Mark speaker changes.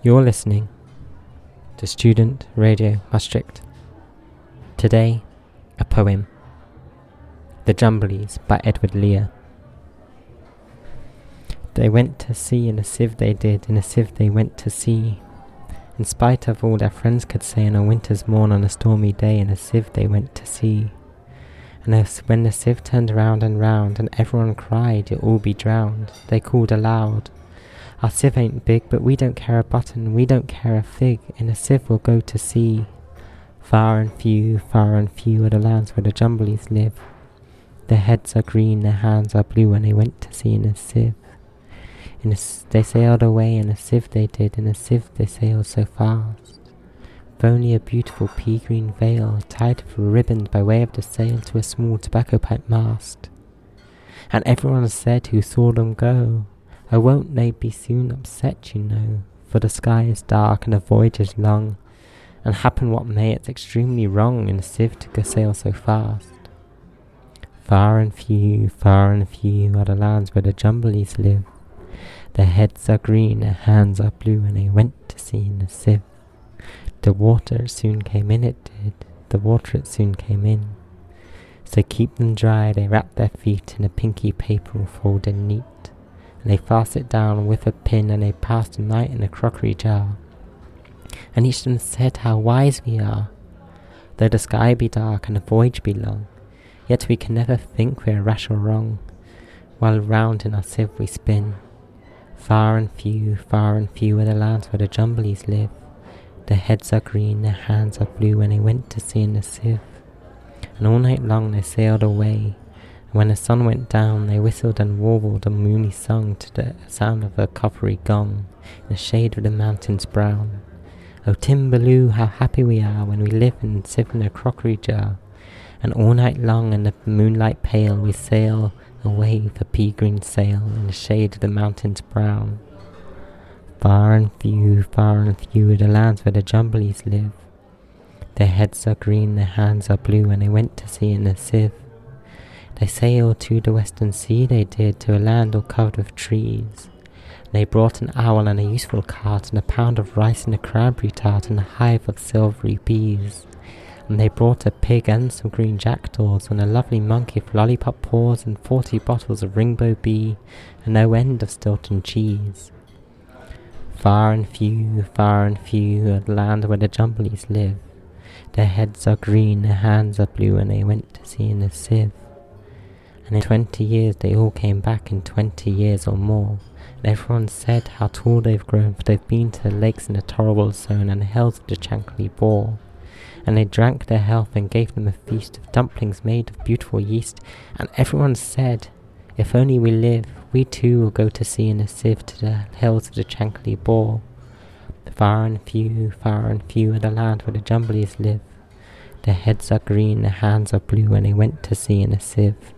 Speaker 1: You're listening to Student Radio Maastricht. Today, a poem. The Jumblies by Edward Lear. They went to sea in a sieve they did, in a sieve they went to sea. In spite of all their friends could say on a winter's morn on a stormy day, in a sieve they went to sea. And as when the sieve turned round and round, and everyone cried, you'll all be drowned, they called aloud, our sieve ain't big, but we don't care a button, we don't care a fig. In a sieve we'll go to sea. Far and few, far and few are the lands where the Jumblies live. Their heads are green, their hands are blue, and they went to sea in a sieve. In a, they sailed away in a sieve they did, in a sieve they sailed so fast. With only a beautiful pea green veil tied with riband by way of the sail to a small tobacco pipe mast. And everyone said who saw them go, Oh, won't they be soon upset, you know? For the sky is dark and the voyage is long, and happen what may, it's extremely wrong in a sieve to go sail so fast. Far and few, far and few are the lands where the Jumblies live. Their heads are green, their hands are blue, and they went to sea in a sieve. The water soon came in, it did. The water it soon came in. So keep them dry, they wrap their feet in a pinky paper folded neat and they fast it down with a pin, and they passed the night in a crockery jar. And each of them said how wise we are, though the sky be dark and the voyage be long, yet we can never think we are rash or wrong, while round in our sieve we spin. Far and few, far and few are the lands where the Jumblies live. Their heads are green, their hands are blue, when they went to sea in the sieve. And all night long they sailed away, when the sun went down, they whistled and warbled a moony song to the sound of a coppery gong in the shade of the mountains brown. Oh, Timballoo, how happy we are when we live and sip in a crockery jar, and all night long in the moonlight pale we sail away a pea green sail in the shade of the mountains brown. Far and few, far and few are the lands where the Jumblies live. Their heads are green, their hands are blue, and they went to sea in a sieve. They sailed to the western sea, they did, to a land all covered with trees. They brought an owl and a useful cart, and a pound of rice and a cranberry tart, and a hive of silvery bees. And they brought a pig and some green jackdaws, and a lovely monkey with lollipop paws, and forty bottles of Ring-Bo-Ree, and no end of Stilton cheese. Far and few, far and few are the land where the Jumblies live. Their heads are green, their hands are blue, and they went to sea in a sieve. And in twenty years they all came back in twenty years or more. And everyone said how tall they've grown, for they've been to the lakes in the Torrible Zone and of the Chankly Bore. And they drank their health and gave them a feast of dumplings made of beautiful yeast. And everyone said, If only we live, we too will go to sea in a sieve to the hills of the Chankly Bore. Far and few, far and few are the land where the Jumblies live. Their heads are green, their hands are blue, and they went to sea in a sieve.